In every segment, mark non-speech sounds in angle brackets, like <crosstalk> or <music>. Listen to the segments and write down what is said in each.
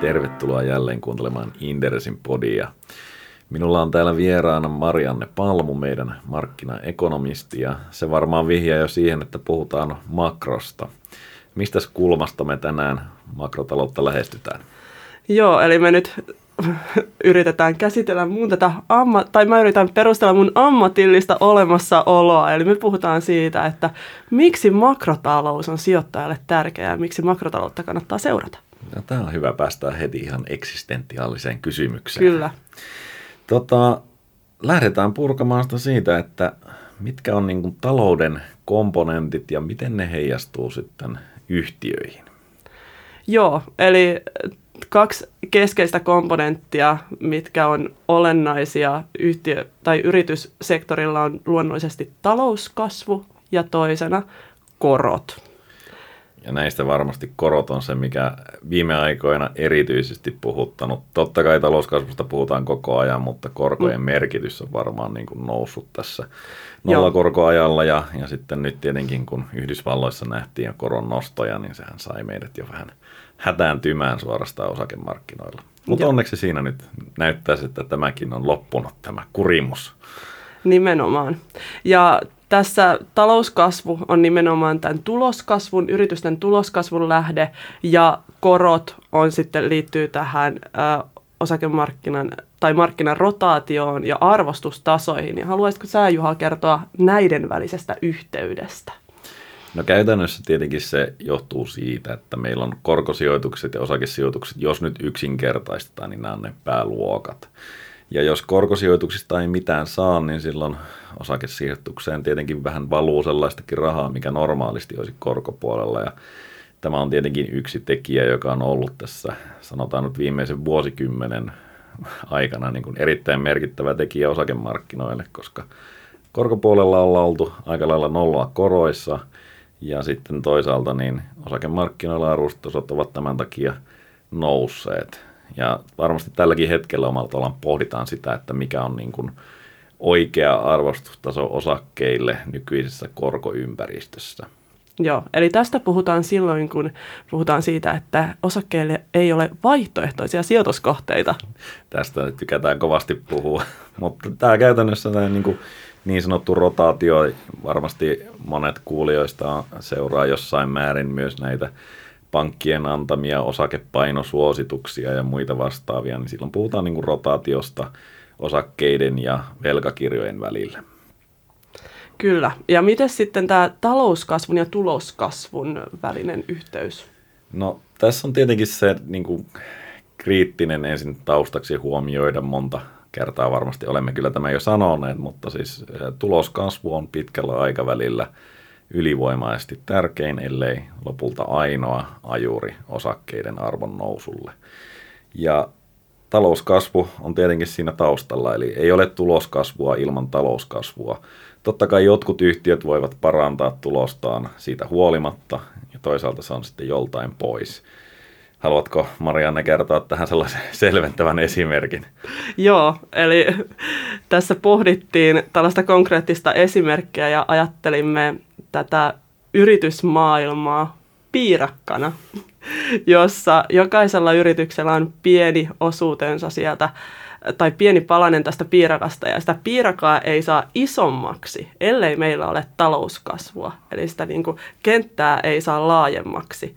Tervetuloa jälleen kuuntelemaan Inderesin podia. Minulla on täällä vieraana Marianne Palmu, meidän markkinaekonomisti, ja se varmaan vihjaa jo siihen, että puhutaan makrosta. Mistä kulmasta me tänään makrotaloutta lähestytään? Joo, eli me nyt yritetään käsitellä mun tätä, amma, tai mä yritän perustella mun ammatillista olemassaoloa. Eli me puhutaan siitä, että miksi makrotalous on sijoittajalle tärkeää ja miksi makrotaloutta kannattaa seurata. No, tämä on hyvä päästä heti ihan eksistentiaaliseen kysymykseen. Kyllä. Tota, lähdetään purkamaan sitä siitä, että mitkä on niin kuin talouden komponentit ja miten ne heijastuu sitten yhtiöihin. Joo, eli kaksi keskeistä komponenttia, mitkä on olennaisia yhtiö- tai yrityssektorilla on luonnollisesti talouskasvu ja toisena korot. Ja näistä varmasti korot on se, mikä viime aikoina erityisesti puhuttanut. Totta kai talouskasvusta puhutaan koko ajan, mutta korkojen mm. merkitys on varmaan niin kuin noussut tässä nollakorkoajalla. Ja, ja sitten nyt tietenkin, kun Yhdysvalloissa nähtiin jo koron nostoja, niin sehän sai meidät jo vähän hätääntymään suorastaan osakemarkkinoilla. Mutta onneksi siinä nyt näyttäisi, että tämäkin on loppunut, tämä kurimus. Nimenomaan. Ja tässä talouskasvu on nimenomaan tämän tuloskasvun, yritysten tuloskasvun lähde ja korot on sitten liittyy tähän ö, osakemarkkinan tai markkinan rotaatioon ja arvostustasoihin. Ja haluaisitko sä Juha kertoa näiden välisestä yhteydestä? No käytännössä tietenkin se johtuu siitä, että meillä on korkosijoitukset ja osakesijoitukset, jos nyt yksinkertaistetaan, niin nämä on ne pääluokat. Ja jos korkosijoituksista ei mitään saa, niin silloin osakesijoitukseen tietenkin vähän valuu sellaistakin rahaa, mikä normaalisti olisi korkopuolella. Ja tämä on tietenkin yksi tekijä, joka on ollut tässä, sanotaan nyt viimeisen vuosikymmenen aikana niin kuin erittäin merkittävä tekijä osakemarkkinoille, koska korkopuolella ollaan oltu aika lailla nollaa koroissa – ja sitten toisaalta niin osakemarkkinoilla arvostustasot ovat tämän takia nousseet. Ja varmasti tälläkin hetkellä omalla tavallaan pohditaan sitä, että mikä on niin kuin oikea arvostustaso osakkeille nykyisessä korkoympäristössä. Joo, eli tästä puhutaan silloin, kun puhutaan siitä, että osakkeille ei ole vaihtoehtoisia sijoituskohteita. Tästä tykätään kovasti puhua, <laughs> mutta tämä käytännössä tämä niin kuin niin sanottu rotaatio, varmasti monet kuulijoista seuraa jossain määrin myös näitä pankkien antamia osakepainosuosituksia ja muita vastaavia, niin silloin puhutaan niin kuin rotaatiosta osakkeiden ja velkakirjojen välillä. Kyllä. Ja miten sitten tämä talouskasvun ja tuloskasvun välinen yhteys? No tässä on tietenkin se niin kuin, kriittinen ensin taustaksi huomioida monta kertaa varmasti olemme kyllä tämä jo sanoneet, mutta siis tuloskasvu on pitkällä aikavälillä ylivoimaisesti tärkein, ellei lopulta ainoa ajuri osakkeiden arvon nousulle. Ja talouskasvu on tietenkin siinä taustalla, eli ei ole tuloskasvua ilman talouskasvua. Totta kai jotkut yhtiöt voivat parantaa tulostaan siitä huolimatta, ja toisaalta se on sitten joltain pois. Haluatko Marianne kertoa tähän sellaisen <laughs> selventävän esimerkin? Joo, eli tässä pohdittiin tällaista konkreettista esimerkkiä ja ajattelimme tätä yritysmaailmaa piirakkana, <laughs> jossa jokaisella yrityksellä on pieni osuutensa sieltä tai pieni palanen tästä piirakasta ja sitä piirakaa ei saa isommaksi, ellei meillä ole talouskasvua. Eli sitä niin kuin, kenttää ei saa laajemmaksi.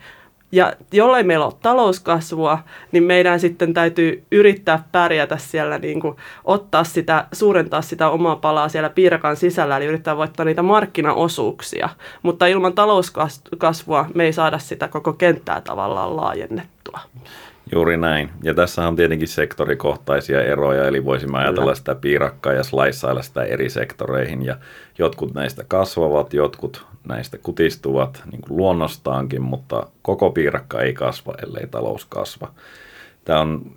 Ja jollei meillä ole talouskasvua, niin meidän sitten täytyy yrittää pärjätä siellä, niin kuin ottaa sitä, suurentaa sitä omaa palaa siellä piirakan sisällä, eli yrittää voittaa niitä markkinaosuuksia. Mutta ilman talouskasvua me ei saada sitä koko kenttää tavallaan laajennettua. Juuri näin. Ja tässä on tietenkin sektorikohtaisia eroja, eli voisimme ajatella sitä piirakkaa ja slaissailla sitä eri sektoreihin. Ja jotkut näistä kasvavat, jotkut näistä kutistuvat niin kuin luonnostaankin, mutta koko piirakka ei kasva, ellei talous kasva. Tämä on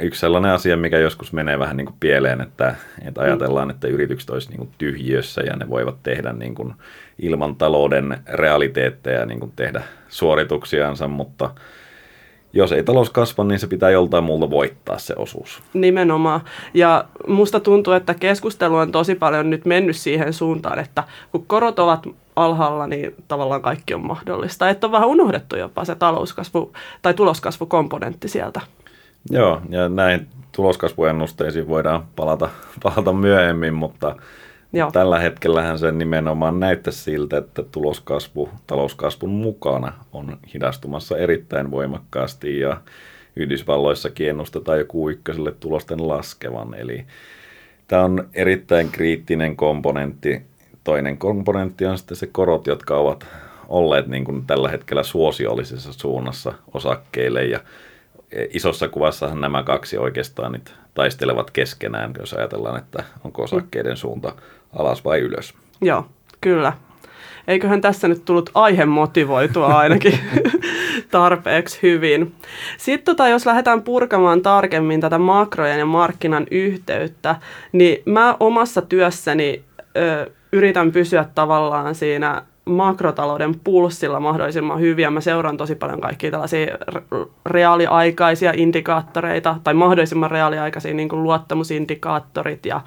yksi sellainen asia, mikä joskus menee vähän niin kuin pieleen, että, että ajatellaan, että yritykset olisivat niin kuin tyhjiössä ja ne voivat tehdä niin kuin ilman talouden realiteetteja niin kuin tehdä suorituksiansa, mutta – jos ei talous kasva, niin se pitää joltain muulta voittaa se osuus. Nimenomaan. Ja musta tuntuu, että keskustelu on tosi paljon nyt mennyt siihen suuntaan, että kun korot ovat alhaalla, niin tavallaan kaikki on mahdollista. Että on vähän unohdettu jopa se talouskasvu tai tuloskasvukomponentti sieltä. Joo, ja näin tuloskasvuennusteisiin voidaan palata, palata myöhemmin, mutta Joo. tällä hetkellähän se nimenomaan näyttäisi siltä, että tuloskasvu talouskasvun mukana on hidastumassa erittäin voimakkaasti ja Yhdysvalloissakin ennustetaan joku ykköselle tulosten laskevan, eli tämä on erittäin kriittinen komponentti. Toinen komponentti on sitten se korot, jotka ovat olleet niin kuin tällä hetkellä suosiollisessa suunnassa osakkeille ja isossa kuvassahan nämä kaksi oikeastaan taistelevat keskenään, jos ajatellaan, että onko osakkeiden suunta alas vai ylös. Joo, kyllä. Eiköhän tässä nyt tullut aihe motivoitua ainakin <laughs> tarpeeksi hyvin. Sitten tota, jos lähdetään purkamaan tarkemmin tätä makrojen ja markkinan yhteyttä, niin mä omassa työssäni ö, yritän pysyä tavallaan siinä makrotalouden pulssilla mahdollisimman hyviä. Mä seuraan tosi paljon kaikkia tällaisia reaaliaikaisia indikaattoreita tai mahdollisimman reaaliaikaisia niin kuin luottamusindikaattorit ja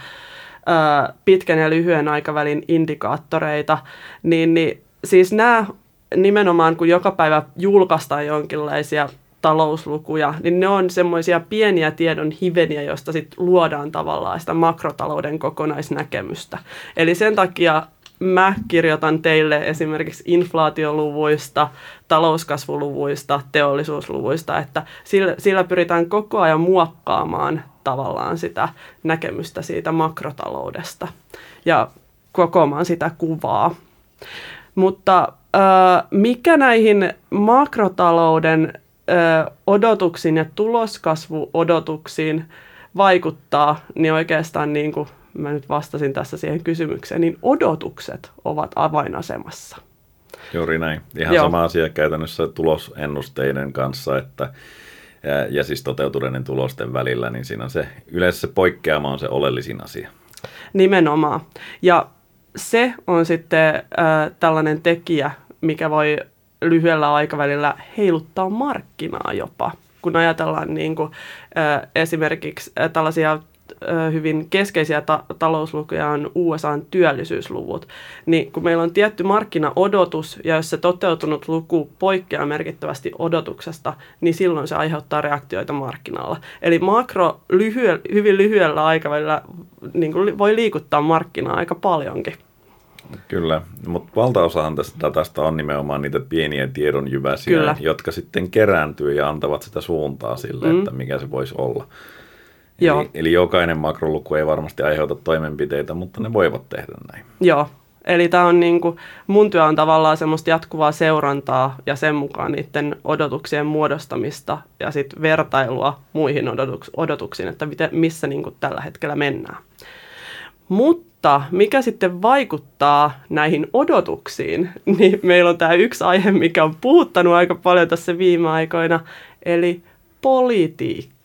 ö, pitkän ja lyhyen aikavälin indikaattoreita. Niin, niin siis nämä nimenomaan, kun joka päivä julkaistaan jonkinlaisia talouslukuja, niin ne on semmoisia pieniä tiedon hiveniä, joista sitten luodaan tavallaan sitä makrotalouden kokonaisnäkemystä. Eli sen takia mä kirjoitan teille esimerkiksi inflaatioluvuista, talouskasvuluvuista, teollisuusluvuista, että sillä, sillä pyritään koko ajan muokkaamaan tavallaan sitä näkemystä siitä makrotaloudesta ja kokoamaan sitä kuvaa. Mutta mikä näihin makrotalouden odotuksiin ja tuloskasvuodotuksiin vaikuttaa, niin oikeastaan niin kuin mä nyt vastasin tässä siihen kysymykseen, niin odotukset ovat avainasemassa. Juuri näin. Ihan Joo. sama asia käytännössä tulosennusteiden kanssa, että ja, ja siis toteutuneiden tulosten välillä, niin siinä on se, yleensä se poikkeama on se oleellisin asia. Nimenomaan. Ja se on sitten äh, tällainen tekijä, mikä voi lyhyellä aikavälillä heiluttaa markkinaa jopa. Kun ajatellaan niin kuin, äh, esimerkiksi äh, tällaisia hyvin keskeisiä ta- talouslukuja on USAn työllisyysluvut, niin kun meillä on tietty markkinaodotus ja jos se toteutunut luku poikkeaa merkittävästi odotuksesta, niin silloin se aiheuttaa reaktioita markkinalla. Eli makro lyhy- hyvin lyhyellä aikavälillä niin kuin voi liikuttaa markkinaa aika paljonkin. Kyllä, mutta valtaosahan tästä datasta on nimenomaan niitä pieniä tiedonjyväsiä, Kyllä. jotka sitten kerääntyy ja antavat sitä suuntaa sille, mm. että mikä se voisi olla. Joo. Eli, eli jokainen makroluku ei varmasti aiheuta toimenpiteitä, mutta ne voivat tehdä näin. Joo, Eli tämä on niin kuin, mun työ on tavallaan semmoista jatkuvaa seurantaa ja sen mukaan niiden odotuksien muodostamista ja sitten vertailua muihin odotuks- odotuksiin, että miten, missä niin kuin tällä hetkellä mennään. Mutta mikä sitten vaikuttaa näihin odotuksiin, <laughs> niin meillä on tämä yksi aihe, mikä on puhuttanut aika paljon tässä viime aikoina, eli politiikka.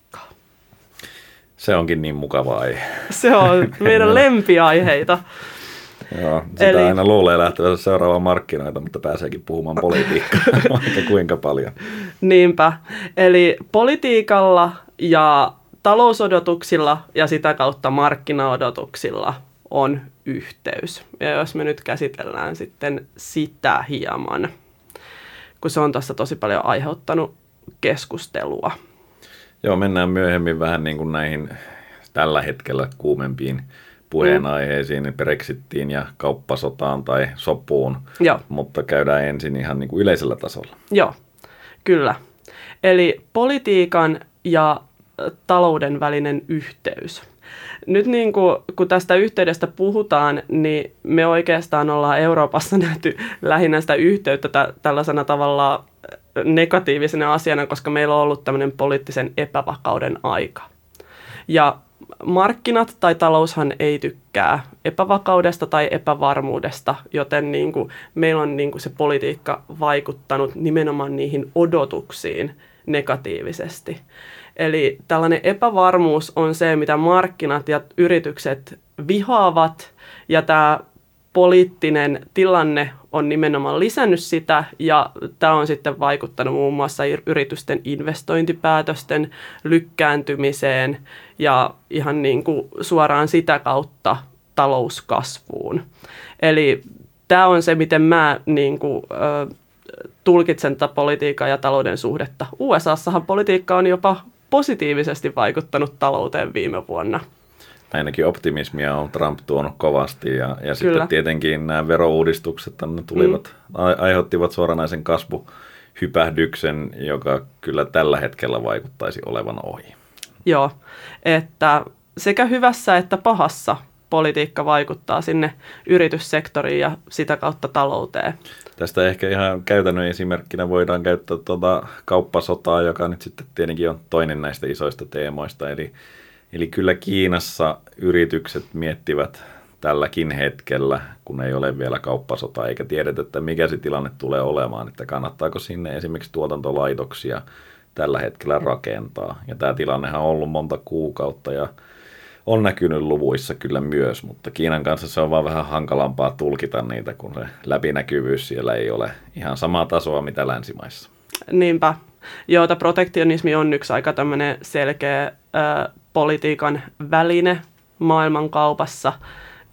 Se onkin niin mukava aihe. Se on meidän lempiaiheita. Joo, sitä Eli, aina luulee lähtevänsä seuraavaan markkinoita, mutta pääseekin puhumaan politiikkaa <laughs> vaikka kuinka paljon. Niinpä. Eli politiikalla ja talousodotuksilla ja sitä kautta markkinaodotuksilla on yhteys. Ja jos me nyt käsitellään sitten sitä hieman, kun se on tässä tosi paljon aiheuttanut keskustelua. Joo, mennään myöhemmin vähän niin kuin näihin tällä hetkellä kuumempiin puheenaiheisiin, mm. Brexittiin ja kauppasotaan tai sopuun, Joo. mutta käydään ensin ihan niin kuin yleisellä tasolla. Joo, kyllä. Eli politiikan ja talouden välinen yhteys. Nyt niin kuin, kun tästä yhteydestä puhutaan, niin me oikeastaan ollaan Euroopassa <laughs> nähty lähinnä sitä yhteyttä tä- tällaisena tavalla negatiivisena asiana, koska meillä on ollut tämmöinen poliittisen epävakauden aika. Ja markkinat tai taloushan ei tykkää epävakaudesta tai epävarmuudesta, joten niin kuin meillä on niin kuin se politiikka vaikuttanut nimenomaan niihin odotuksiin negatiivisesti. Eli tällainen epävarmuus on se, mitä markkinat ja yritykset vihaavat, ja tämä poliittinen tilanne on nimenomaan lisännyt sitä, ja tämä on sitten vaikuttanut muun muassa yritysten investointipäätösten lykkääntymiseen ja ihan niin kuin suoraan sitä kautta talouskasvuun. Eli tämä on se, miten mä niin kuin, ö, tulkitsen tätä politiikan ja talouden suhdetta. USAssahan politiikka on jopa positiivisesti vaikuttanut talouteen viime vuonna. Ainakin optimismia on Trump tuonut kovasti ja, ja sitten tietenkin nämä verouudistukset tulivat, mm. aiheuttivat suoranaisen kasvuhypähdyksen, joka kyllä tällä hetkellä vaikuttaisi olevan ohi. Joo, että sekä hyvässä että pahassa politiikka vaikuttaa sinne yrityssektoriin ja sitä kautta talouteen. Tästä ehkä ihan käytännön esimerkkinä voidaan käyttää tuota kauppasotaa, joka nyt sitten tietenkin on toinen näistä isoista teemoista. Eli, eli kyllä Kiinassa yritykset miettivät tälläkin hetkellä, kun ei ole vielä kauppasota eikä tiedetä, että mikä se tilanne tulee olemaan, että kannattaako sinne esimerkiksi tuotantolaitoksia tällä hetkellä rakentaa. Ja tämä tilannehan on ollut monta kuukautta ja on näkynyt luvuissa kyllä myös, mutta Kiinan kanssa se on vaan vähän hankalampaa tulkita niitä, kun se läpinäkyvyys siellä ei ole ihan samaa tasoa mitä länsimaissa. Niinpä. Joo, tämä protektionismi on yksi aika tämmöinen selkeä politiikan väline maailmankaupassa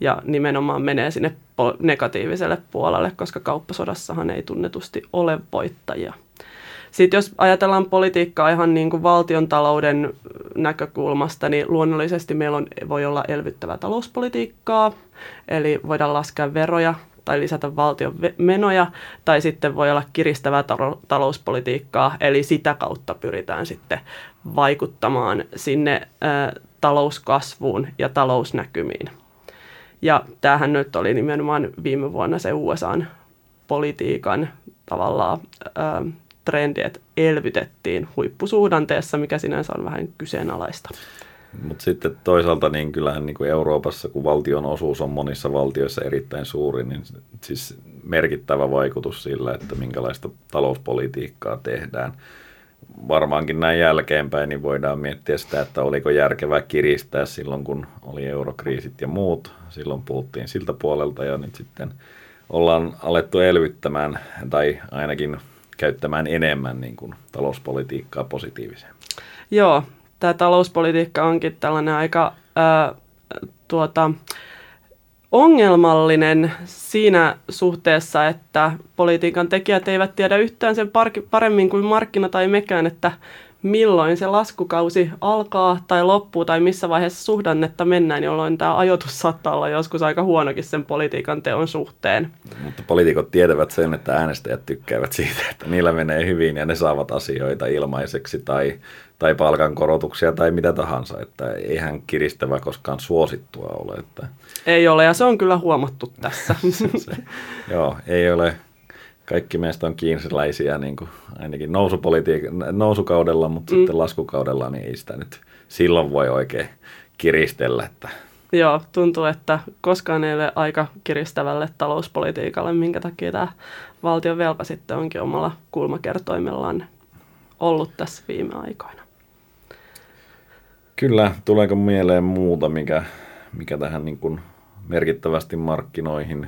ja nimenomaan menee sinne negatiiviselle puolelle, koska kauppasodassahan ei tunnetusti ole voittajia. Sitten jos ajatellaan politiikkaa ihan niin kuin valtion talouden näkökulmasta, niin luonnollisesti meillä on, voi olla elvyttävää talouspolitiikkaa, eli voidaan laskea veroja tai lisätä valtion menoja, tai sitten voi olla kiristävää talouspolitiikkaa, eli sitä kautta pyritään sitten vaikuttamaan sinne talouskasvuun ja talousnäkymiin. Ja tämähän nyt oli nimenomaan viime vuonna se USAn politiikan tavallaan trendi, että elvytettiin huippusuhdanteessa, mikä sinänsä on vähän kyseenalaista. Mutta sitten toisaalta niin kyllähän niin kuin Euroopassa, kun valtion osuus on monissa valtioissa erittäin suuri, niin siis merkittävä vaikutus sillä, että minkälaista talouspolitiikkaa tehdään. Varmaankin näin jälkeenpäin niin voidaan miettiä sitä, että oliko järkevää kiristää silloin, kun oli eurokriisit ja muut. Silloin puhuttiin siltä puolelta ja nyt sitten ollaan alettu elvyttämään tai ainakin käyttämään enemmän niin kuin talouspolitiikkaa positiiviseen. Joo, tämä talouspolitiikka onkin tällainen aika ää, tuota, ongelmallinen siinä suhteessa, että politiikan tekijät eivät tiedä yhtään sen paremmin kuin markkina tai mekään, että milloin se laskukausi alkaa tai loppuu tai missä vaiheessa suhdannetta mennään, jolloin tämä ajoitus saattaa olla joskus aika huonokin sen politiikan teon suhteen. Mutta poliitikot tietävät sen, että äänestäjät tykkäävät siitä, että niillä menee hyvin ja ne saavat asioita ilmaiseksi tai, tai palkankorotuksia tai mitä tahansa. Että eihän kiristävä koskaan suosittua ole. Että... Ei ole ja se on kyllä huomattu tässä. <laughs> se, joo, ei ole kaikki meistä on kiinsiläisiä niin kuin ainakin nousukaudella, mutta mm. sitten laskukaudella niin ei sitä nyt silloin voi oikein kiristellä. Että. Joo, tuntuu, että koskaan ei ole aika kiristävälle talouspolitiikalle, minkä takia tämä valtion velka sitten onkin omalla kulmakertoimellaan ollut tässä viime aikoina. Kyllä, tuleeko mieleen muuta, mikä, mikä tähän niin kuin merkittävästi markkinoihin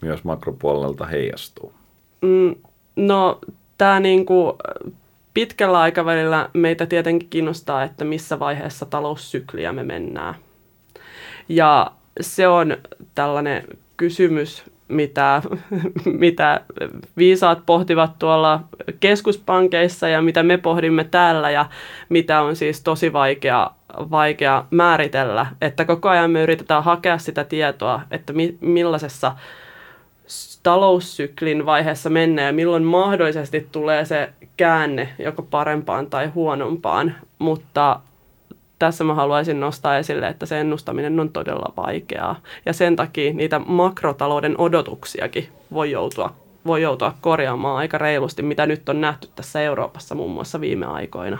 myös makropuolelta heijastuu? Mm, no, tämä niinku pitkällä aikavälillä meitä tietenkin kiinnostaa, että missä vaiheessa taloussykliä me mennään. Ja se on tällainen kysymys, mitä, <laughs> mitä viisaat pohtivat tuolla keskuspankeissa ja mitä me pohdimme täällä ja mitä on siis tosi vaikea, vaikea määritellä. Että koko ajan me yritetään hakea sitä tietoa, että mi, millaisessa taloussyklin vaiheessa mennään ja milloin mahdollisesti tulee se käänne joko parempaan tai huonompaan, mutta tässä mä haluaisin nostaa esille, että se ennustaminen on todella vaikeaa. Ja sen takia niitä makrotalouden odotuksiakin voi joutua, voi joutua korjaamaan aika reilusti, mitä nyt on nähty tässä Euroopassa muun muassa viime aikoina.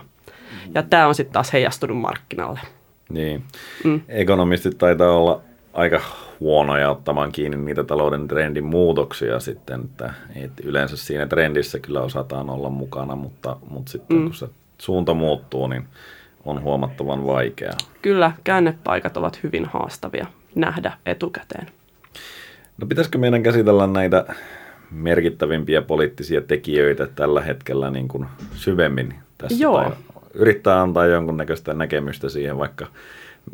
Ja tämä on sitten taas heijastunut markkinalle. Niin. Mm. Ekonomistit taitaa olla aika huonoja ottamaan kiinni niitä talouden trendin muutoksia sitten, että, että yleensä siinä trendissä kyllä osataan olla mukana, mutta, mutta sitten mm. kun se suunta muuttuu, niin on huomattavan vaikeaa. Kyllä, käännepaikat ovat hyvin haastavia nähdä etukäteen. No pitäisikö meidän käsitellä näitä merkittävimpiä poliittisia tekijöitä tällä hetkellä niin kuin syvemmin tässä? Joo. Tai yrittää antaa jonkunnäköistä näkemystä siihen, vaikka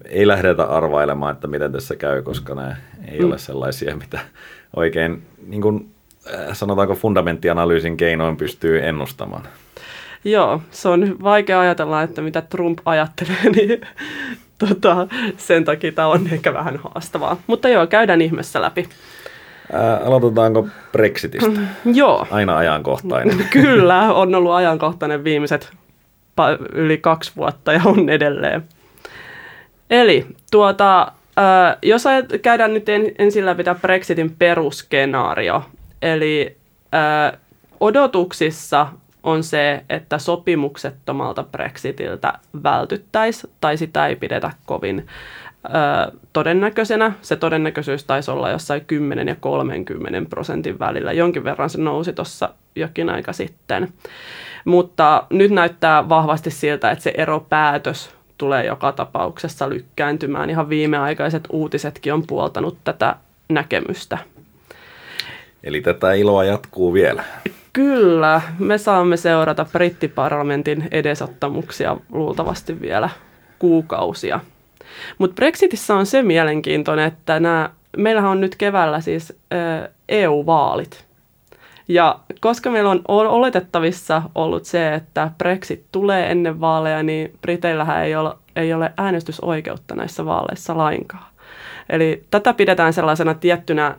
ei lähdetä arvailemaan, että miten tässä käy, koska nämä ei mm. ole sellaisia, mitä oikein niin kuin, äh, sanotaanko fundamenttianalyysin keinoin pystyy ennustamaan. Joo, se on vaikea ajatella, että mitä Trump ajattelee, <laughs> niin tota, sen takia tämä on ehkä vähän haastavaa. Mutta joo, käydään ihmeessä läpi. Ää, aloitetaanko Brexitistä? Joo. Aina ajankohtainen. <laughs> Kyllä, on ollut ajankohtainen viimeiset yli kaksi vuotta ja on edelleen. Eli tuota, jos käydään nyt ensin läpi tämä Brexitin perusskenaario, eli odotuksissa on se, että sopimuksettomalta Brexitiltä vältyttäisiin tai sitä ei pidetä kovin ö, todennäköisenä. Se todennäköisyys taisi olla jossain 10 ja 30 prosentin välillä. Jonkin verran se nousi tuossa jokin aika sitten. Mutta nyt näyttää vahvasti siltä, että se eropäätös tulee joka tapauksessa lykkääntymään. Ihan viimeaikaiset uutisetkin on puoltanut tätä näkemystä. Eli tätä iloa jatkuu vielä. Kyllä, me saamme seurata brittiparlamentin edesottamuksia luultavasti vielä kuukausia. Mutta Brexitissä on se mielenkiintoinen, että nämä, meillähän on nyt keväällä siis EU-vaalit. Ja koska meillä on oletettavissa ollut se, että Brexit tulee ennen vaaleja, niin Briteillähän ei ole, ei ole äänestysoikeutta näissä vaaleissa lainkaan. Eli tätä pidetään sellaisena tiettynä ä,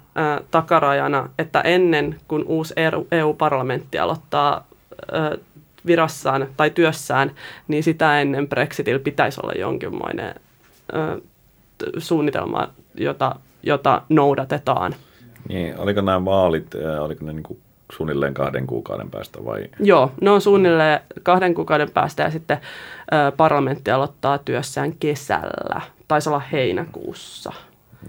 takarajana, että ennen kuin uusi EU-parlamentti e aloittaa ä, virassaan tai työssään, niin sitä ennen Brexitillä pitäisi olla jonkinlainen suunnitelma, jota, jota noudatetaan. Niin, oliko nämä vaalit, oliko ne niin kuin suunnilleen kahden kuukauden päästä vai? Joo, ne on suunnilleen kahden kuukauden päästä ja sitten ä, parlamentti aloittaa työssään kesällä, taisi olla heinäkuussa.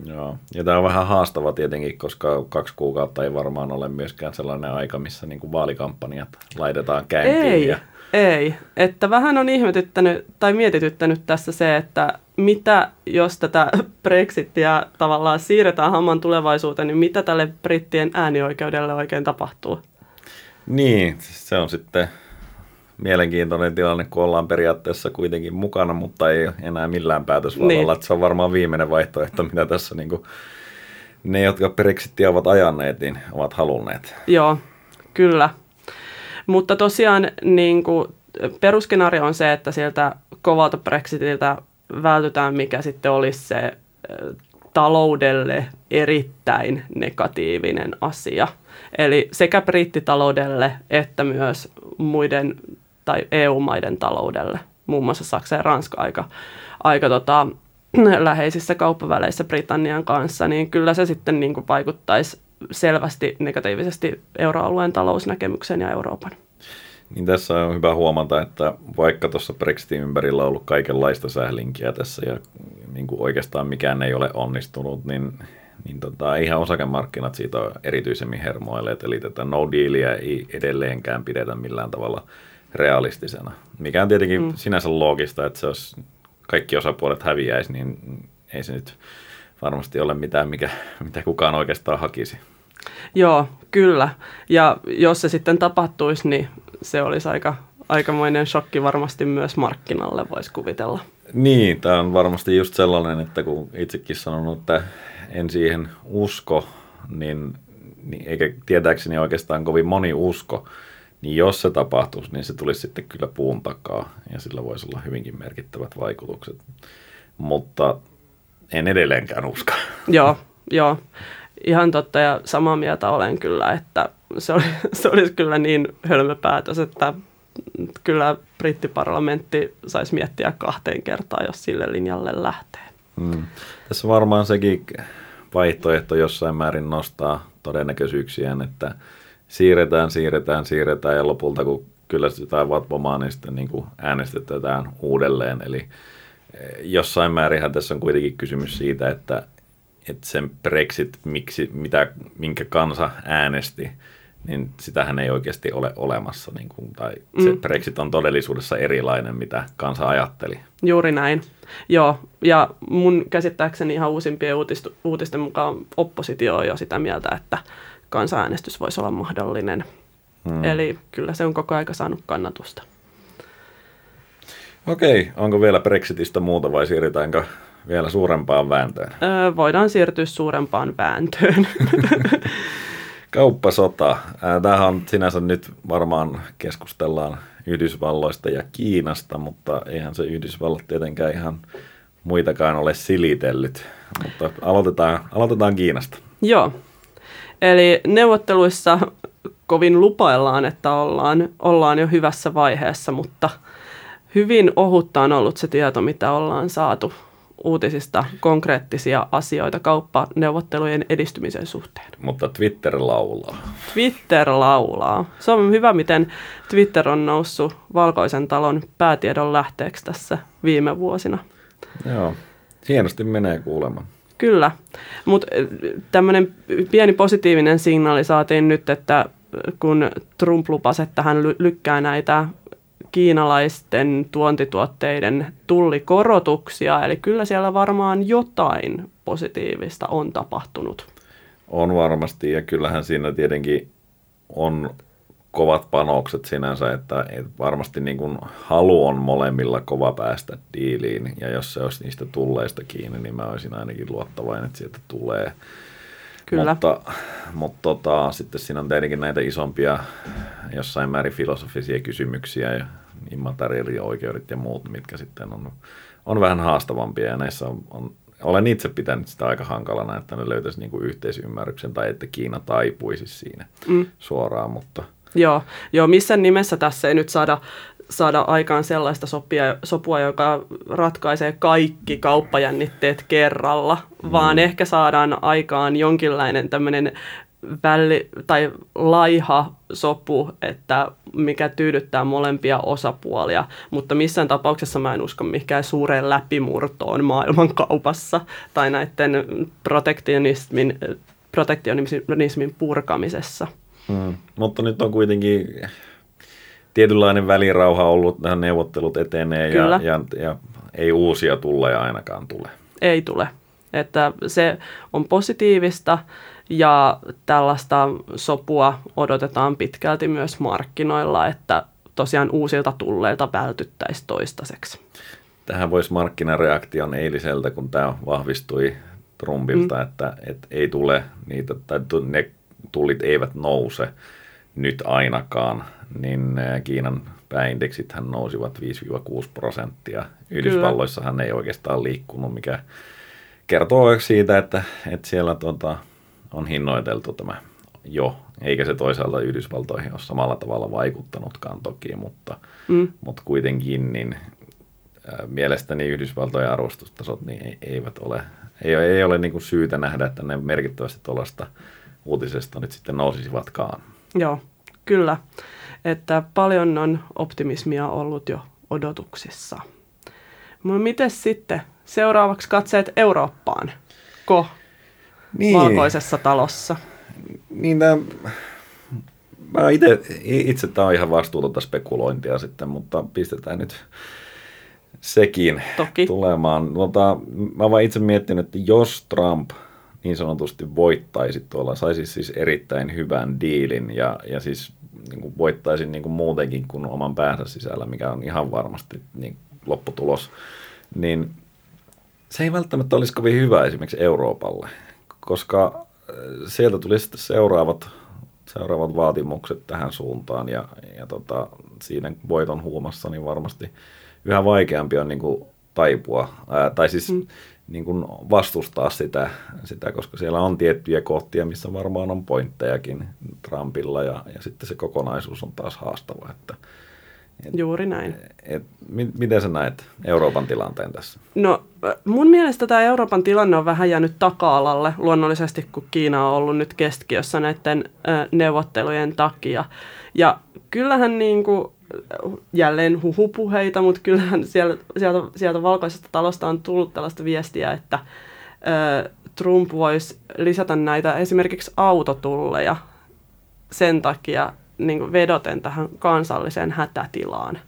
Joo, ja tämä on vähän haastava tietenkin, koska kaksi kuukautta ei varmaan ole myöskään sellainen aika, missä niin kuin vaalikampanjat laitetaan käyntiin. Ei, ja... ei. Että vähän on ihmetyttänyt tai mietityttänyt tässä se, että mitä jos tätä <laughs> Brexitia tavallaan siirretään hamman tulevaisuuteen, niin mitä tälle brittien äänioikeudelle oikein tapahtuu? Niin, se on sitten mielenkiintoinen tilanne, kun ollaan periaatteessa kuitenkin mukana, mutta ei enää millään päätösvallalla. Niin. Se on varmaan viimeinen vaihtoehto, mitä tässä niin kuin, ne, jotka Brexitia ovat ajaneet, niin ovat halunneet. Joo, kyllä. Mutta tosiaan niin kuin, perusskenaario on se, että sieltä kovalta Brexitiltä vältytään, mikä sitten olisi se taloudelle erittäin negatiivinen asia. Eli sekä brittitaloudelle että myös muiden tai EU-maiden taloudelle, muun muassa Saksa ja Ranska aika, aika tota, <clears throat> läheisissä kauppaväleissä Britannian kanssa, niin kyllä se sitten niin kuin vaikuttaisi selvästi negatiivisesti euroalueen talousnäkemyksen ja Euroopan. Niin tässä on hyvä huomata, että vaikka tuossa Brexitin ympärillä on ollut kaikenlaista sählinkiä tässä ja niin kuin oikeastaan mikään ei ole onnistunut, niin, niin tota, ihan osakemarkkinat siitä on erityisemmin hermoilleet. Eli tätä no dealia ei edelleenkään pidetä millään tavalla realistisena. Mikä on tietenkin mm. sinänsä loogista, että se jos kaikki osapuolet häviäisi, niin ei se nyt varmasti ole mitään, mikä, mitä kukaan oikeastaan hakisi. Joo, kyllä. Ja jos se sitten tapahtuisi, niin se olisi aika, aikamoinen shokki varmasti myös markkinalle, voisi kuvitella. Niin, tämä on varmasti just sellainen, että kun itsekin sanonut, että en siihen usko, niin, niin eikä tietääkseni oikeastaan kovin moni usko, niin jos se tapahtuisi, niin se tulisi sitten kyllä puun takaa ja sillä voisi olla hyvinkin merkittävät vaikutukset. Mutta en edelleenkään usko. Joo, joo. Ihan totta ja samaa mieltä olen kyllä, että se, oli, <laughs> se olisi kyllä niin hölmöpäätös, että kyllä brittiparlamentti saisi miettiä kahteen kertaan, jos sille linjalle lähtee. Hmm. Tässä varmaan sekin vaihtoehto jossain määrin nostaa todennäköisyyksiä, että siirretään, siirretään, siirretään ja lopulta kun kyllä sitä vatvomaa, niin sitten niin kuin äänestetään uudelleen. Eli eh, jossain määrinhän tässä on kuitenkin kysymys siitä, että, että sen Brexit, miksi, mitä, minkä kansa äänesti, niin sitähän ei oikeasti ole olemassa. Niin kuin, tai mm. se Brexit on todellisuudessa erilainen, mitä kansa ajatteli. Juuri näin. Joo, ja mun käsittääkseni ihan uusimpien uutistu, uutisten mukaan oppositio on jo sitä mieltä, että kansanäänestys voisi olla mahdollinen. Mm. Eli kyllä se on koko aika saanut kannatusta. Okei, onko vielä Brexitistä muuta vai siirrytäänkö vielä suurempaan vääntöön? Öö, voidaan siirtyä suurempaan vääntöön. <laughs> Kauppasota. Tämähän on sinänsä nyt varmaan keskustellaan Yhdysvalloista ja Kiinasta, mutta eihän se Yhdysvallat tietenkään ihan muitakaan ole silitellyt. Mutta aloitetaan, aloitetaan Kiinasta. Joo. Eli neuvotteluissa kovin lupaillaan, että ollaan, ollaan jo hyvässä vaiheessa, mutta hyvin ohutta on ollut se tieto, mitä ollaan saatu uutisista konkreettisia asioita kauppaneuvottelujen edistymisen suhteen. Mutta Twitter laulaa. Twitter laulaa. Se on hyvä, miten Twitter on noussut Valkoisen talon päätiedon lähteeksi tässä viime vuosina. Joo, hienosti menee kuulemaan. Kyllä, mutta eh, tämmöinen pieni positiivinen signaali saatiin nyt, että kun Trump lupasi, että hän lykkää näitä kiinalaisten tuontituotteiden tullikorotuksia, eli kyllä siellä varmaan jotain positiivista on tapahtunut. On varmasti, ja kyllähän siinä tietenkin on kovat panokset sinänsä, että, että varmasti niin kuin halu on molemmilla kova päästä diiliin, ja jos se olisi niistä tulleista kiinni, niin mä olisin ainakin luottavainen, että sieltä tulee. Kyllä. Mutta, mutta tota, sitten siinä on tietenkin näitä isompia, jossain määrin filosofisia kysymyksiä ja immateriaalioikeudet ja muut, mitkä sitten on, on vähän haastavampia ja näissä on, on olen itse pitänyt sitä aika hankalana, että ne löytäisi niinku yhteisymmärryksen tai että Kiina taipuisi siinä mm. suoraan, mutta... Joo, joo, missään nimessä tässä ei nyt saada, saada aikaan sellaista sopia, sopua, joka ratkaisee kaikki kauppajännitteet kerralla, mm. vaan ehkä saadaan aikaan jonkinlainen tämmöinen väli, tai laiha sopu, että mikä tyydyttää molempia osapuolia, mutta missään tapauksessa mä en usko mikään suureen läpimurtoon maailmankaupassa tai näiden protektionismin, protektionismin purkamisessa. Hmm. Mutta nyt on kuitenkin tietynlainen välirauha ollut, tähän neuvottelut etenee ja, ja, ja ei uusia tulleja ainakaan tule. Ei tule. Että se on positiivista ja tällaista sopua odotetaan pitkälti myös markkinoilla, että tosiaan uusilta tulleilta vältyttäisiin toistaiseksi. Tähän voisi markkinareaktion eiliseltä, kun tämä vahvistui Trumpilta, mm. että, että ei tule niitä, tai ne tullit eivät nouse nyt ainakaan, niin Kiinan pääindeksithän nousivat 5-6 prosenttia. Yhdysvalloissahan ei oikeastaan liikkunut, mikä kertoo siitä, että, että siellä tuota, on hinnoiteltu tämä jo, eikä se toisaalta Yhdysvaltoihin ole samalla tavalla vaikuttanutkaan toki, mutta, mm. mutta kuitenkin niin ää, mielestäni Yhdysvaltojen arvostustasot niin eivät ole, ei, ei ole niin kuin syytä nähdä, että ne merkittävästi tuollaista uutisesta nyt sitten nousisivatkaan. Joo, kyllä. Että paljon on optimismia ollut jo odotuksissa. Mutta miten sitten seuraavaksi katseet Eurooppaan? Ko niin. valkoisessa talossa. Niin tämä, mä itse, itse tämä on ihan vastuutonta spekulointia sitten, mutta pistetään nyt sekin Toki. tulemaan. Tota, mä vaan itse miettinyt, että jos Trump niin sanotusti voittaisi tuolla, saisi siis erittäin hyvän diilin ja, ja siis niin kuin voittaisi niin kuin muutenkin kuin oman päänsä sisällä, mikä on ihan varmasti niin lopputulos, niin se ei välttämättä olisi kovin hyvä esimerkiksi Euroopalle koska äh, sieltä tuli sitten seuraavat, seuraavat vaatimukset tähän suuntaan ja, ja tota, siinä voiton huumassa niin varmasti yhä vaikeampi on niin kuin taipua, ää, tai siis mm. niin kuin vastustaa sitä, sitä, koska siellä on tiettyjä kohtia, missä varmaan on pointtejakin Trumpilla ja, ja sitten se kokonaisuus on taas haastava, että et, Juuri näin. Et, et, miten sä näet Euroopan tilanteen tässä? No mun mielestä tämä Euroopan tilanne on vähän jäänyt taka-alalle luonnollisesti, kun Kiina on ollut nyt keskiössä näiden ö, neuvottelujen takia. Ja kyllähän niin kuin, jälleen huhupuheita, mutta kyllähän siellä, sieltä, sieltä valkoisesta talosta on tullut tällaista viestiä, että ö, Trump voisi lisätä näitä esimerkiksi autotulleja sen takia, niin kuin vedoten tähän kansalliseen hätätilaan,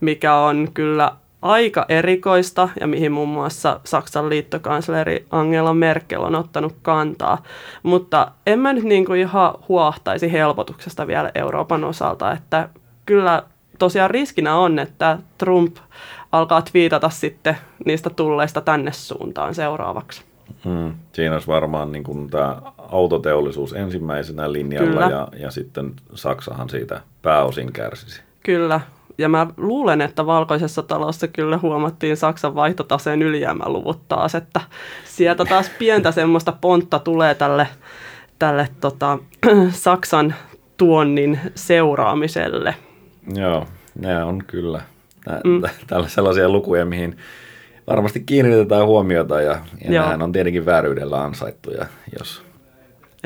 mikä on kyllä aika erikoista ja mihin muun muassa Saksan liittokansleri Angela Merkel on ottanut kantaa. Mutta en mä nyt niin kuin ihan huahtaisi helpotuksesta vielä Euroopan osalta, että kyllä tosiaan riskinä on, että Trump alkaa twiitata sitten niistä tulleista tänne suuntaan seuraavaksi. Hmm. Siinä olisi varmaan niin kuin tämä autoteollisuus ensimmäisenä linjalla Kyllä. ja, ja sitten Saksahan siitä pääosin kärsisi. Kyllä. Ja mä luulen, että valkoisessa talossa kyllä huomattiin Saksan vaihtotaseen ylijäämäluvut taas, että sieltä taas pientä semmoista pontta tulee tälle, tälle tota, <clears throat> Saksan tuonnin seuraamiselle. Joo, ne on kyllä Tä, mm. Täällä sellaisia lukuja, mihin varmasti kiinnitetään huomiota ja, ja nämähän on tietenkin vääryydellä ansaittuja, jos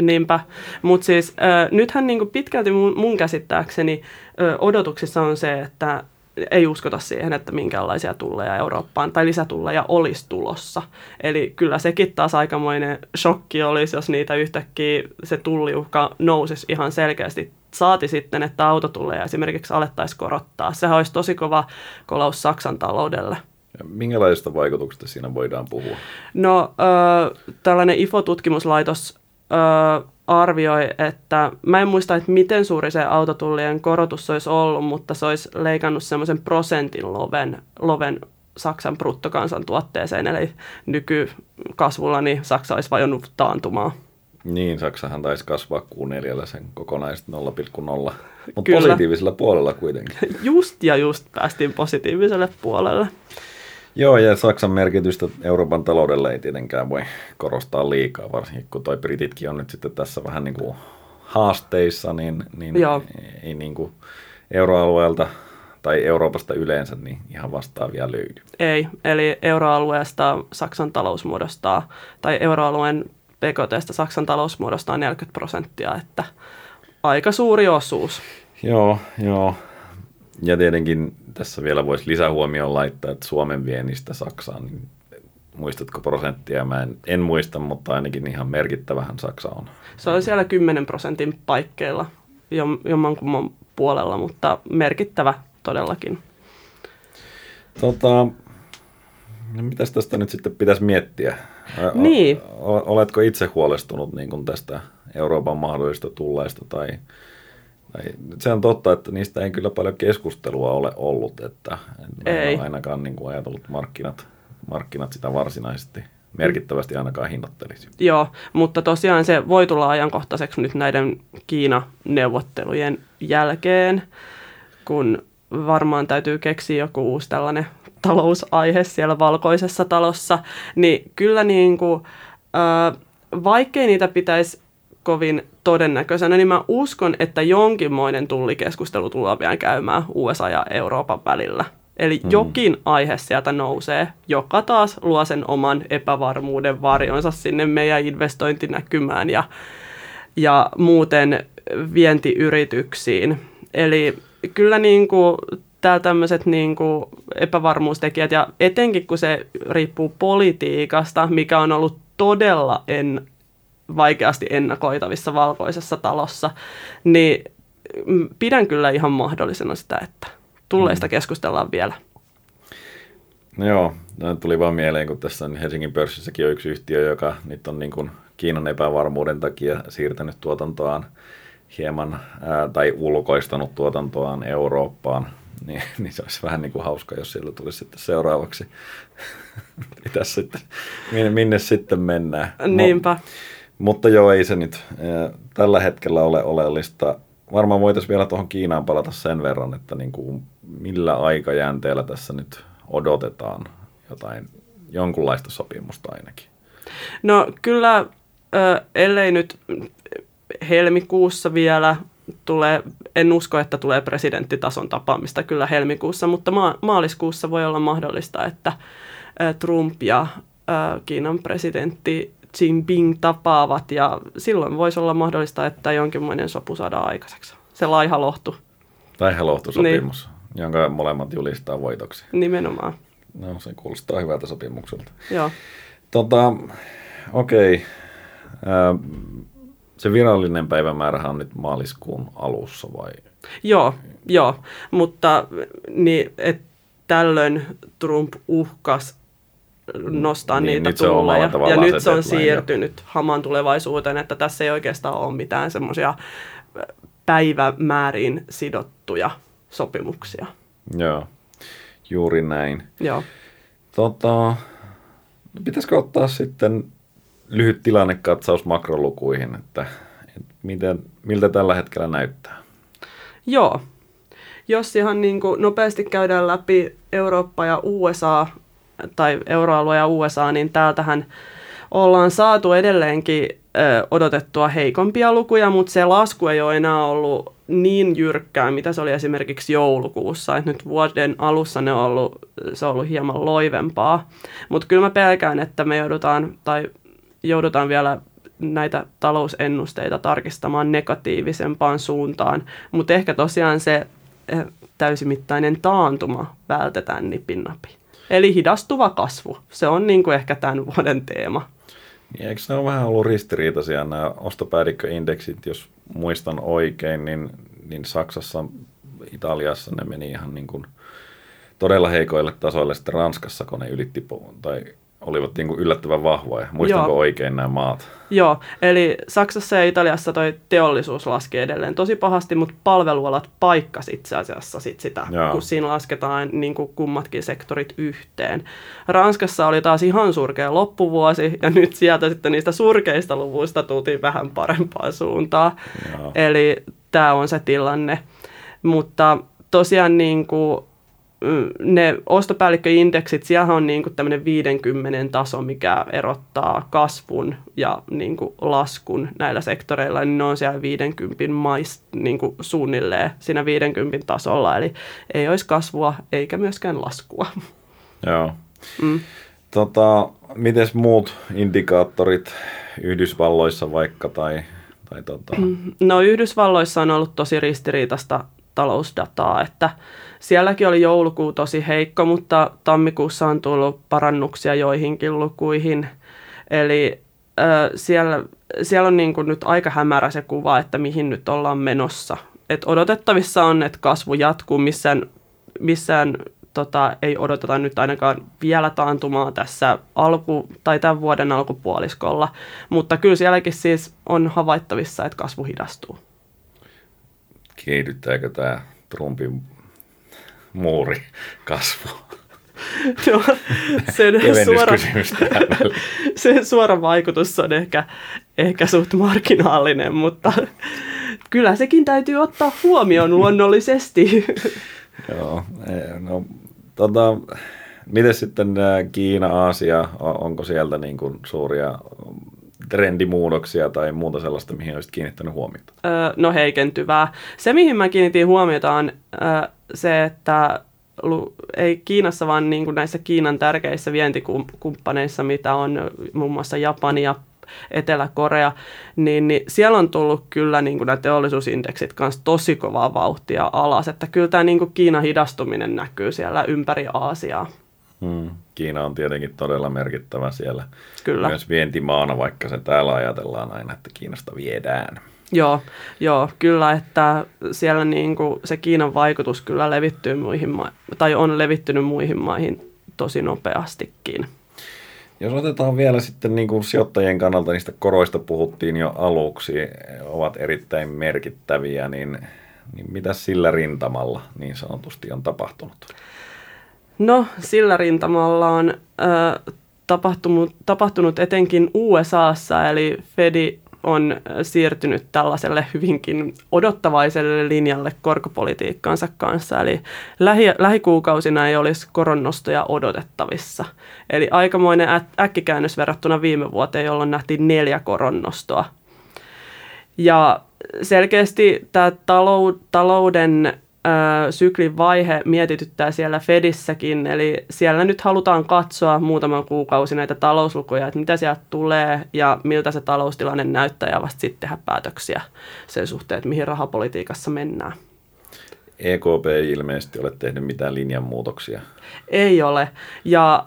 Niinpä, mutta siis äh, nythän niinku pitkälti mun, mun käsittääkseni äh, odotuksissa on se, että ei uskota siihen, että minkäänlaisia tulleja Eurooppaan tai lisätulleja olisi tulossa. Eli kyllä sekin taas aikamoinen shokki olisi, jos niitä yhtäkkiä se tulliuhka nousisi ihan selkeästi. Saati sitten, että autotulleja esimerkiksi alettaisiin korottaa. Sehän olisi tosi kova kolaus Saksan taloudelle. Minkälaisista vaikutuksista siinä voidaan puhua? No, äh, tällainen IFO-tutkimuslaitos äh, arvioi, että mä en muista, että miten suuri se autotullien korotus olisi ollut, mutta se olisi leikannut semmoisen prosentin loven, loven Saksan bruttokansantuotteeseen, eli nykykasvulla niin Saksa olisi vajonnut taantumaan. Niin, Saksahan taisi kasvaa Q4 sen kokonaisesti 0,0, mutta positiivisella puolella kuitenkin. Just ja just päästiin positiiviselle puolelle. Joo, ja Saksan merkitystä Euroopan taloudelle ei tietenkään voi korostaa liikaa, varsinkin kun toi Brititkin on nyt sitten tässä vähän niin kuin haasteissa, niin, niin Joo. ei niin kuin euroalueelta tai Euroopasta yleensä niin ihan vastaavia löydy. Ei, eli euroalueesta Saksan talous muodostaa, tai euroalueen PKTstä Saksan talous muodostaa 40 prosenttia, että aika suuri osuus. Joo, joo. Ja tietenkin tässä vielä voisi lisähuomioon laittaa, että Suomen viennistä Saksaan, niin muistatko prosenttia? Mä en, en muista, mutta ainakin ihan merkittävähän Saksa on. Se on siellä 10 prosentin paikkeilla jom- jommankumman puolella, mutta merkittävä todellakin. Tota, no mitäs tästä nyt sitten pitäisi miettiä? O- Niin. Oletko itse huolestunut niin kuin tästä Euroopan mahdollisista tulleista? Tai, se on totta, että niistä ei kyllä paljon keskustelua ole ollut, että, en Ei. ole ainakaan niin kuin ajatellut markkinat, markkinat sitä varsinaisesti merkittävästi ainakaan hinnoittelisi. Joo, mutta tosiaan se voi tulla ajankohtaiseksi nyt näiden Kiina-neuvottelujen jälkeen, kun varmaan täytyy keksiä joku uusi tällainen talousaihe siellä valkoisessa talossa, niin kyllä niin kuin, äh, vaikkei niitä pitäisi kovin todennäköisenä, niin mä uskon, että jonkinmoinen tullikeskustelu tullaan vielä käymään USA ja Euroopan välillä. Eli mm. jokin aihe sieltä nousee, joka taas luo sen oman epävarmuuden varjonsa sinne meidän investointinäkymään ja, ja muuten vientiyrityksiin. Eli kyllä niin kuin täällä tämmöiset niin kuin epävarmuustekijät, ja etenkin kun se riippuu politiikasta, mikä on ollut todella en, vaikeasti ennakoitavissa valkoisessa talossa, niin mm, pidän kyllä ihan mahdollisena sitä, että tulleista keskustellaan vielä. No joo, no tuli vaan mieleen, kun tässä on Helsingin pörssissäkin on yksi yhtiö, joka nyt on niin kuin Kiinan epävarmuuden takia siirtänyt tuotantoaan hieman, ää, tai ulkoistanut tuotantoaan Eurooppaan, <laughs> niin, niin se olisi vähän niin kuin hauska, jos siellä tulisi sitten seuraavaksi. <laughs> Mitäs sitten, minne, minne sitten mennään? Niinpä. Mutta joo, ei se nyt ää, tällä hetkellä ole oleellista. Varmaan voitaisiin vielä tuohon Kiinaan palata sen verran, että niin kuin millä aikajänteellä tässä nyt odotetaan jotain, jonkunlaista sopimusta ainakin. No kyllä, ö, ellei nyt helmikuussa vielä tulee, en usko, että tulee presidenttitason tapaamista kyllä helmikuussa, mutta ma- maaliskuussa voi olla mahdollista, että ö, Trump ja Kiinan presidentti Xi Jinping tapaavat ja silloin voisi olla mahdollista, että jonkinmoinen sopu saadaan aikaiseksi. Se laiha lohtu Tai helohtusopimus, niin. jonka molemmat julistaa voitoksi. nimenomaan. No, se kuulostaa hyvältä sopimukselta. Joo. Tota, okei. Ää, Se virallinen päivämäärä on nyt maaliskuun alussa vai? Joo, joo, mutta niin, et tällöin Trump uhkas nostaa Niin, niitä tulleja. Ja tavallaan nyt se on siirtynyt hamaan tulevaisuuteen, että tässä ei oikeastaan ole mitään semmoisia päivämääriin sidottuja sopimuksia. Joo, juuri näin. Joo. Tota, pitäisikö ottaa sitten lyhyt tilannekatsaus makrolukuihin, että, että miten, miltä tällä hetkellä näyttää? Joo. Jos ihan niin kuin nopeasti käydään läpi Eurooppa ja USA, tai euroalue ja USA, niin täältähän ollaan saatu edelleenkin odotettua heikompia lukuja, mutta se lasku ei ole enää ollut niin jyrkkää, mitä se oli esimerkiksi joulukuussa. Et nyt vuoden alussa ne on ollut, se on ollut hieman loivempaa. Mutta kyllä mä pelkään, että me joudutaan, tai joudutaan vielä näitä talousennusteita tarkistamaan negatiivisempaan suuntaan. Mutta ehkä tosiaan se täysimittainen taantuma vältetään nipin napi. Eli hidastuva kasvu. Se on niin kuin ehkä tämän vuoden teema. Niin, eikö ne ole vähän ollut ristiriitaisia nämä ostopäällikköindeksit, jos muistan oikein, niin, niin Saksassa, Italiassa ne meni ihan niin kuin todella heikoille tasoille sitten Ranskassa, kun ne ylitti, tai olivat niin kuin yllättävän vahvoja. Muistanko Joo. oikein nämä maat? Joo, eli Saksassa ja Italiassa toi teollisuus laski edelleen tosi pahasti, mutta palvelualat paikkas itse asiassa sit sitä, Joo. kun siinä lasketaan niin kuin kummatkin sektorit yhteen. Ranskassa oli taas ihan surkea loppuvuosi, ja nyt sieltä sitten niistä surkeista luvuista tultiin vähän parempaan suuntaan. Joo. Eli tämä on se tilanne. Mutta tosiaan niin kuin ne ostopäällikköindeksit, siellä on niin kuin tämmöinen 50 taso, mikä erottaa kasvun ja niin kuin laskun näillä sektoreilla, niin ne on siellä 50 maist, niin kuin suunnilleen siinä 50 tasolla, eli ei olisi kasvua eikä myöskään laskua. Joo. Mm. Tota, miten muut indikaattorit Yhdysvalloissa vaikka tai, tai tota... No Yhdysvalloissa on ollut tosi ristiriitasta talousdataa, että sielläkin oli joulukuu tosi heikko, mutta tammikuussa on tullut parannuksia joihinkin lukuihin. Eli äh, siellä, siellä on niin kuin nyt aika hämärä se kuva, että mihin nyt ollaan menossa. Et odotettavissa on, että kasvu jatkuu, missään, missään tota, ei odoteta nyt ainakaan vielä taantumaa tässä alku, tai tämän vuoden alkupuoliskolla, mutta kyllä sielläkin siis on havaittavissa, että kasvu hidastuu. Kiihdyttääkö tämä Trumpin muuri kasvu? No, sen, suora, <laughs> sen suora vaikutus on ehkä, ehkä suht marginaalinen, mutta kyllä sekin täytyy ottaa huomioon luonnollisesti. <laughs> Joo, no tota, miten sitten Kiina, Aasia, onko sieltä niin kuin suuria trendimuutoksia tai muuta sellaista, mihin olisit kiinnittänyt huomiota? Öö, no heikentyvää. Se, mihin mä kiinnitin huomiota, on öö, se, että ei Kiinassa, vaan niin kuin näissä Kiinan tärkeissä vientikumppaneissa, mitä on muun muassa Japani ja Etelä-Korea, niin, niin siellä on tullut kyllä niin kuin nämä teollisuusindeksit kanssa tosi kovaa vauhtia alas, että kyllä tämä niin kuin Kiinan hidastuminen näkyy siellä ympäri Aasiaa. Hmm. Kiina on tietenkin todella merkittävä siellä kyllä. myös vientimaana, vaikka se täällä ajatellaan aina, että Kiinasta viedään. Joo, joo, kyllä, että siellä niin kuin se Kiinan vaikutus kyllä levittyy muihin ma- tai on levittynyt muihin maihin tosi nopeastikin. Jos otetaan vielä sitten niin kuin sijoittajien kannalta, niistä koroista puhuttiin jo aluksi, ovat erittäin merkittäviä, niin, niin mitä sillä rintamalla niin sanotusti on tapahtunut? No, sillä rintamalla on ö, tapahtunut, tapahtunut etenkin USAssa, eli Fedi on siirtynyt tällaiselle hyvinkin odottavaiselle linjalle korkopolitiikkaansa kanssa. Eli lähi, lähikuukausina ei olisi koronnostoja odotettavissa. Eli aikamoinen äkkikäännös verrattuna viime vuoteen, jolloin nähtiin neljä koronnostoa. Ja selkeästi tämä talouden syklin vaihe mietityttää siellä Fedissäkin, eli siellä nyt halutaan katsoa muutaman kuukausi näitä talouslukuja, että mitä sieltä tulee ja miltä se taloustilanne näyttää ja vasta sitten tehdä päätöksiä sen suhteen, että mihin rahapolitiikassa mennään. EKP ei ilmeisesti ole tehnyt mitään linjanmuutoksia. Ei ole, ja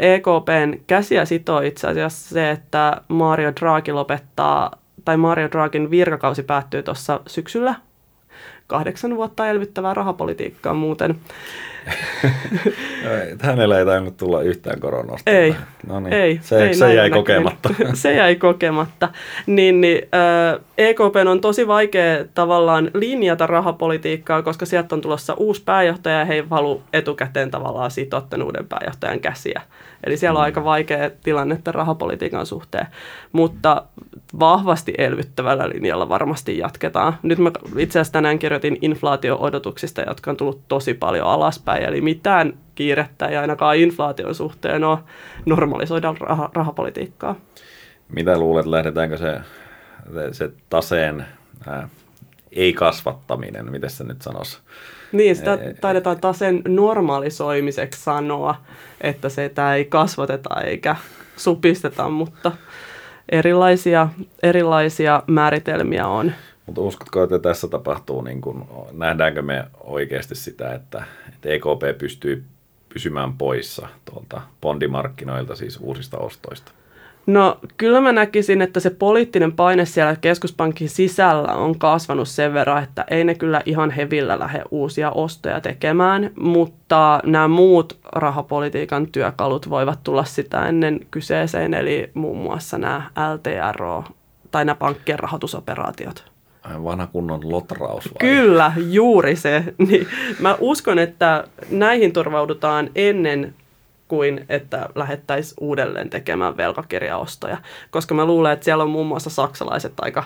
EKPn käsiä sitoo itse asiassa se, että Mario Draghi lopettaa, tai Mario Draghin virkakausi päättyy tuossa syksyllä kahdeksan vuotta elvyttävää rahapolitiikkaa muuten. Hänellä ei tainnut tulla yhtään koronasta. Ei, no niin. ei. Se, ei se jäi näkymin. kokematta. <laughs> se jäi kokematta. Niin, niin äh, EKP on tosi vaikea tavallaan linjata rahapolitiikkaa, koska sieltä on tulossa uusi pääjohtaja ja he ei halua etukäteen tavallaan sitoa tämän uuden pääjohtajan käsiä. Eli siellä on aika vaikea tilanne tämän rahapolitiikan suhteen, mutta vahvasti elvyttävällä linjalla varmasti jatketaan. Nyt mä itse asiassa tänään kirjoitin inflaatio-odotuksista, jotka on tullut tosi paljon alaspäin, eli mitään kiirettä ei ainakaan inflaation suhteen ole normalisoida rah- rahapolitiikkaa. Mitä luulet, lähdetäänkö se, se, se taseen ää, ei-kasvattaminen, miten se nyt sanoisi? Niin, sitä taidetaan taas sen normalisoimiseksi sanoa, että sitä ei kasvateta eikä supisteta, mutta erilaisia, erilaisia määritelmiä on. Mutta uskotko, että tässä tapahtuu, niin kun, nähdäänkö me oikeasti sitä, että, että EKP pystyy pysymään poissa tuolta bondimarkkinoilta, siis uusista ostoista? No kyllä mä näkisin, että se poliittinen paine siellä keskuspankin sisällä on kasvanut sen verran, että ei ne kyllä ihan hevillä lähde uusia ostoja tekemään, mutta nämä muut rahapolitiikan työkalut voivat tulla sitä ennen kyseeseen, eli muun muassa nämä LTRO tai nämä pankkien rahoitusoperaatiot. Vanha kunnon lotraus vai? Kyllä, juuri se. <laughs> Niin, mä uskon, että näihin turvaudutaan ennen kuin että lähettäisiin uudelleen tekemään velkakirjaostoja, koska mä luulen, että siellä on muun muassa saksalaiset aika,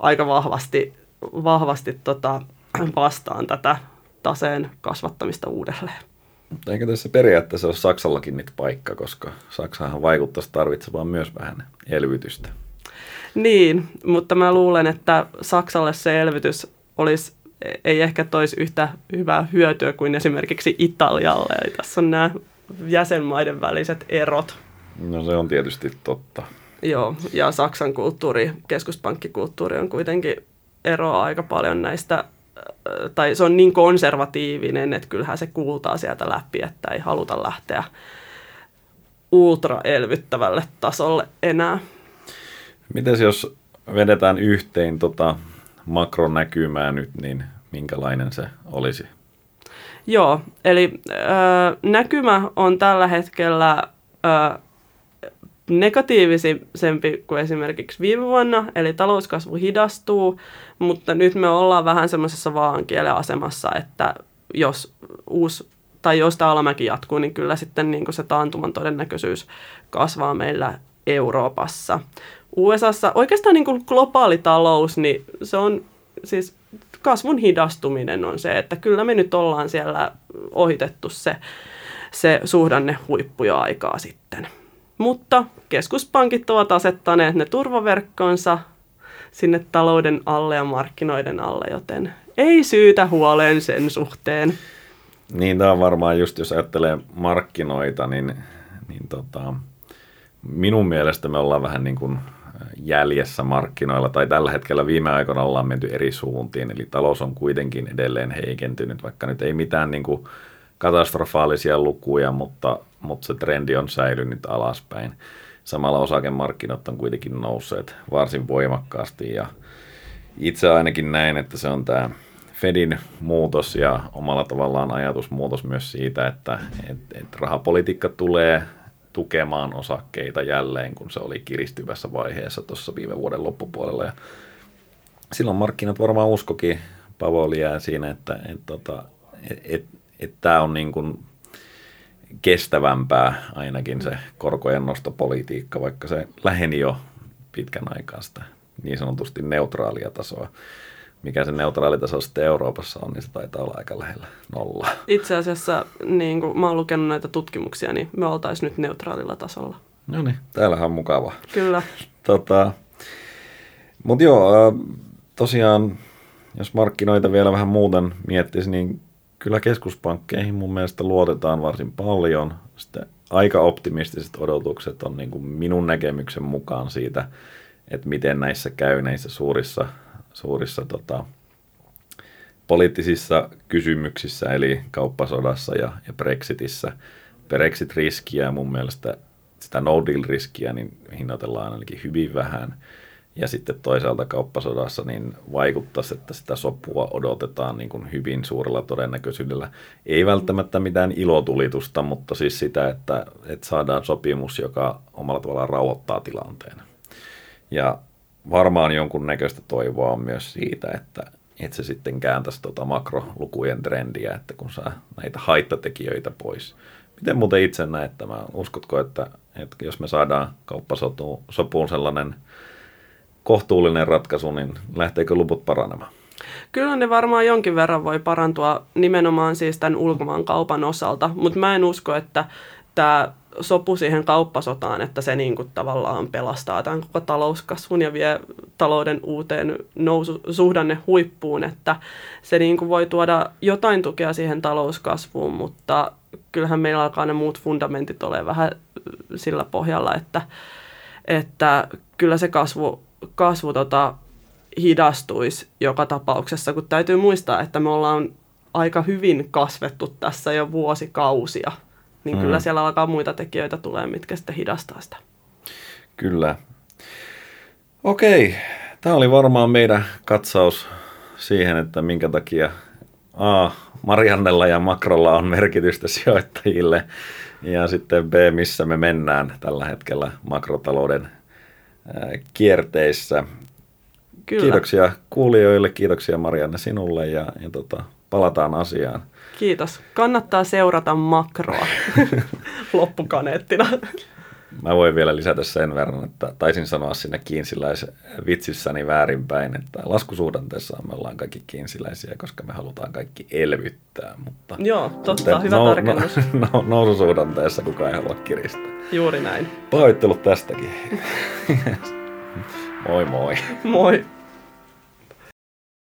aika vahvasti, vahvasti tota, <clears throat> vastaan tätä taseen kasvattamista uudelleen. Mutta eikö tässä periaatteessa ole Saksallakin nyt paikka, koska Saksahan vaikuttaisi tarvitsemaan myös vähän elvytystä. Niin, mutta mä luulen, että Saksalle se elvytys olisi, ei ehkä toisi yhtä hyvää hyötyä kuin esimerkiksi Italialle. Eli tässä on nämä jäsenmaiden väliset erot. No se on tietysti totta. Joo, ja Saksan kulttuuri, keskuspankkikulttuuri on kuitenkin eroa aika paljon näistä, tai se on niin konservatiivinen, että kyllähän se kuultaa sieltä läpi, että ei haluta lähteä ultraelvyttävälle tasolle enää. Mites jos vedetään yhteen tota makronäkymää nyt, niin minkälainen se olisi? Joo, eli ö, näkymä on tällä hetkellä ö, negatiivisempi kuin esimerkiksi viime vuonna, eli talouskasvu hidastuu, mutta nyt me ollaan vähän semmoisessa vaankielen asemassa, että jos uusi tai jos tämä alamäki jatkuu, niin kyllä sitten niin se taantuman todennäköisyys kasvaa meillä Euroopassa. USAssa oikeastaan niin kuin globaali talous, niin se on siis kasvun hidastuminen on se, että kyllä me nyt ollaan siellä ohitettu se, se suhdanne huippu jo aikaa sitten. Mutta keskuspankit ovat asettaneet ne turvaverkkonsa sinne talouden alle ja markkinoiden alle, joten ei syytä huoleen sen suhteen. Niin, tämä on varmaan just, jos ajattelee markkinoita, niin, niin tota, minun mielestä me ollaan vähän niin kuin jäljessä markkinoilla, tai tällä hetkellä viime aikoina ollaan menty eri suuntiin, eli talous on kuitenkin edelleen heikentynyt, vaikka nyt ei mitään niin kuin katastrofaalisia lukuja, mutta, mutta se trendi on säilynyt alaspäin. Samalla osakemarkkinat on kuitenkin nousseet varsin voimakkaasti, ja itse ainakin näen, että se on tämä Fedin muutos ja omalla tavallaan ajatusmuutos myös siitä, että et, et rahapolitiikka tulee tukemaan osakkeita jälleen, kun se oli kiristyvässä vaiheessa tuossa viime vuoden loppupuolella. Ja silloin markkinat varmaan uskokin Pavolia siinä, että et, tota, et, et, et tämä on niin kuin kestävämpää ainakin se korkojen nostopolitiikka, vaikka se läheni jo pitkän aikaa sitä niin sanotusti neutraalia tasoa mikä se neutraalitaso sitten Euroopassa on, niin se taitaa olla aika lähellä nolla. Itse asiassa, niin kun mä oon lukenut näitä tutkimuksia, niin me oltaisiin nyt neutraalilla tasolla. No niin, täällähän on mukava. Kyllä. <laughs> Tota, Mutta joo, tosiaan, jos markkinoita vielä vähän muuten miettisi, niin kyllä keskuspankkeihin mun mielestä luotetaan varsin paljon. Sitten aika optimistiset odotukset on niin kuin minun näkemyksen mukaan siitä, että miten näissä käy näissä suurissa suurissa tota, poliittisissa kysymyksissä, eli kauppasodassa ja, ja Brexitissä. Brexit-riskiä mun mielestä, sitä no deal-riskiä, niin hinnoitellaan ainakin hyvin vähän. ja sitten toisaalta kauppasodassa niin vaikuttaisi, että sitä sopua odotetaan niin kuin hyvin suurella todennäköisyydellä. Ei välttämättä mitään ilotulitusta, mutta siis sitä, että, että saadaan sopimus, joka omalla tavallaan rauhoittaa tilanteen. Ja varmaan jonkun näköistä toivoa on myös siitä, että, että se sitten kääntäisi tuota makrolukujen trendiä, että kun saa näitä haittatekijöitä pois. Miten muuten itse näet tämä? Uskotko, että, että jos me saadaan kauppasopuun sellainen kohtuullinen ratkaisu, niin lähteekö luvut paranemaan? Kyllä ne varmaan jonkin verran voi parantua nimenomaan siis tämän ulkomaankaupan osalta, mutta mä en usko, että tämä sopu siihen kauppasotaan, että se niin kuin tavallaan pelastaa tämän koko talouskasvun ja vie talouden uuteen nousu, suhdanne huippuun, että se niin kuin voi tuoda jotain tukea siihen talouskasvuun, mutta kyllähän meillä alkaa ne muut fundamentit ole vähän sillä pohjalla, että, että kyllä se kasvu, kasvu tota, hidastuisi joka tapauksessa, kun täytyy muistaa, että me ollaan aika hyvin kasvettu tässä jo vuosikausia niin mm. kyllä siellä alkaa muita tekijöitä tulee, mitkä sitten hidastaa sitä. Kyllä. Okei, tämä oli varmaan meidän katsaus siihen, että minkä takia A, Mariannella ja Makrolla on merkitystä <laughs> sijoittajille ja sitten B, missä me mennään tällä hetkellä makrotalouden kierteissä. Kyllä. Kiitoksia kuulijoille, kiitoksia Marianne sinulle ja, ja tota, palataan asiaan. Kiitos. Kannattaa seurata makroa <laughs> loppukaneettina. Mä voin vielä lisätä sen verran, että taisin sanoa sinne kiinsiläisvitsissäni väärinpäin, että laskusuhdanteessa me ollaan kaikki kiinsiläisiä, koska me halutaan kaikki elvyttää. Mutta Joo, totta, hyvä no, tarkennus. No, no, noususuhdanteessa kukaan ei halua kiristää. Juuri näin. Pahoittelut tästäkin. <laughs> moi moi. Moi.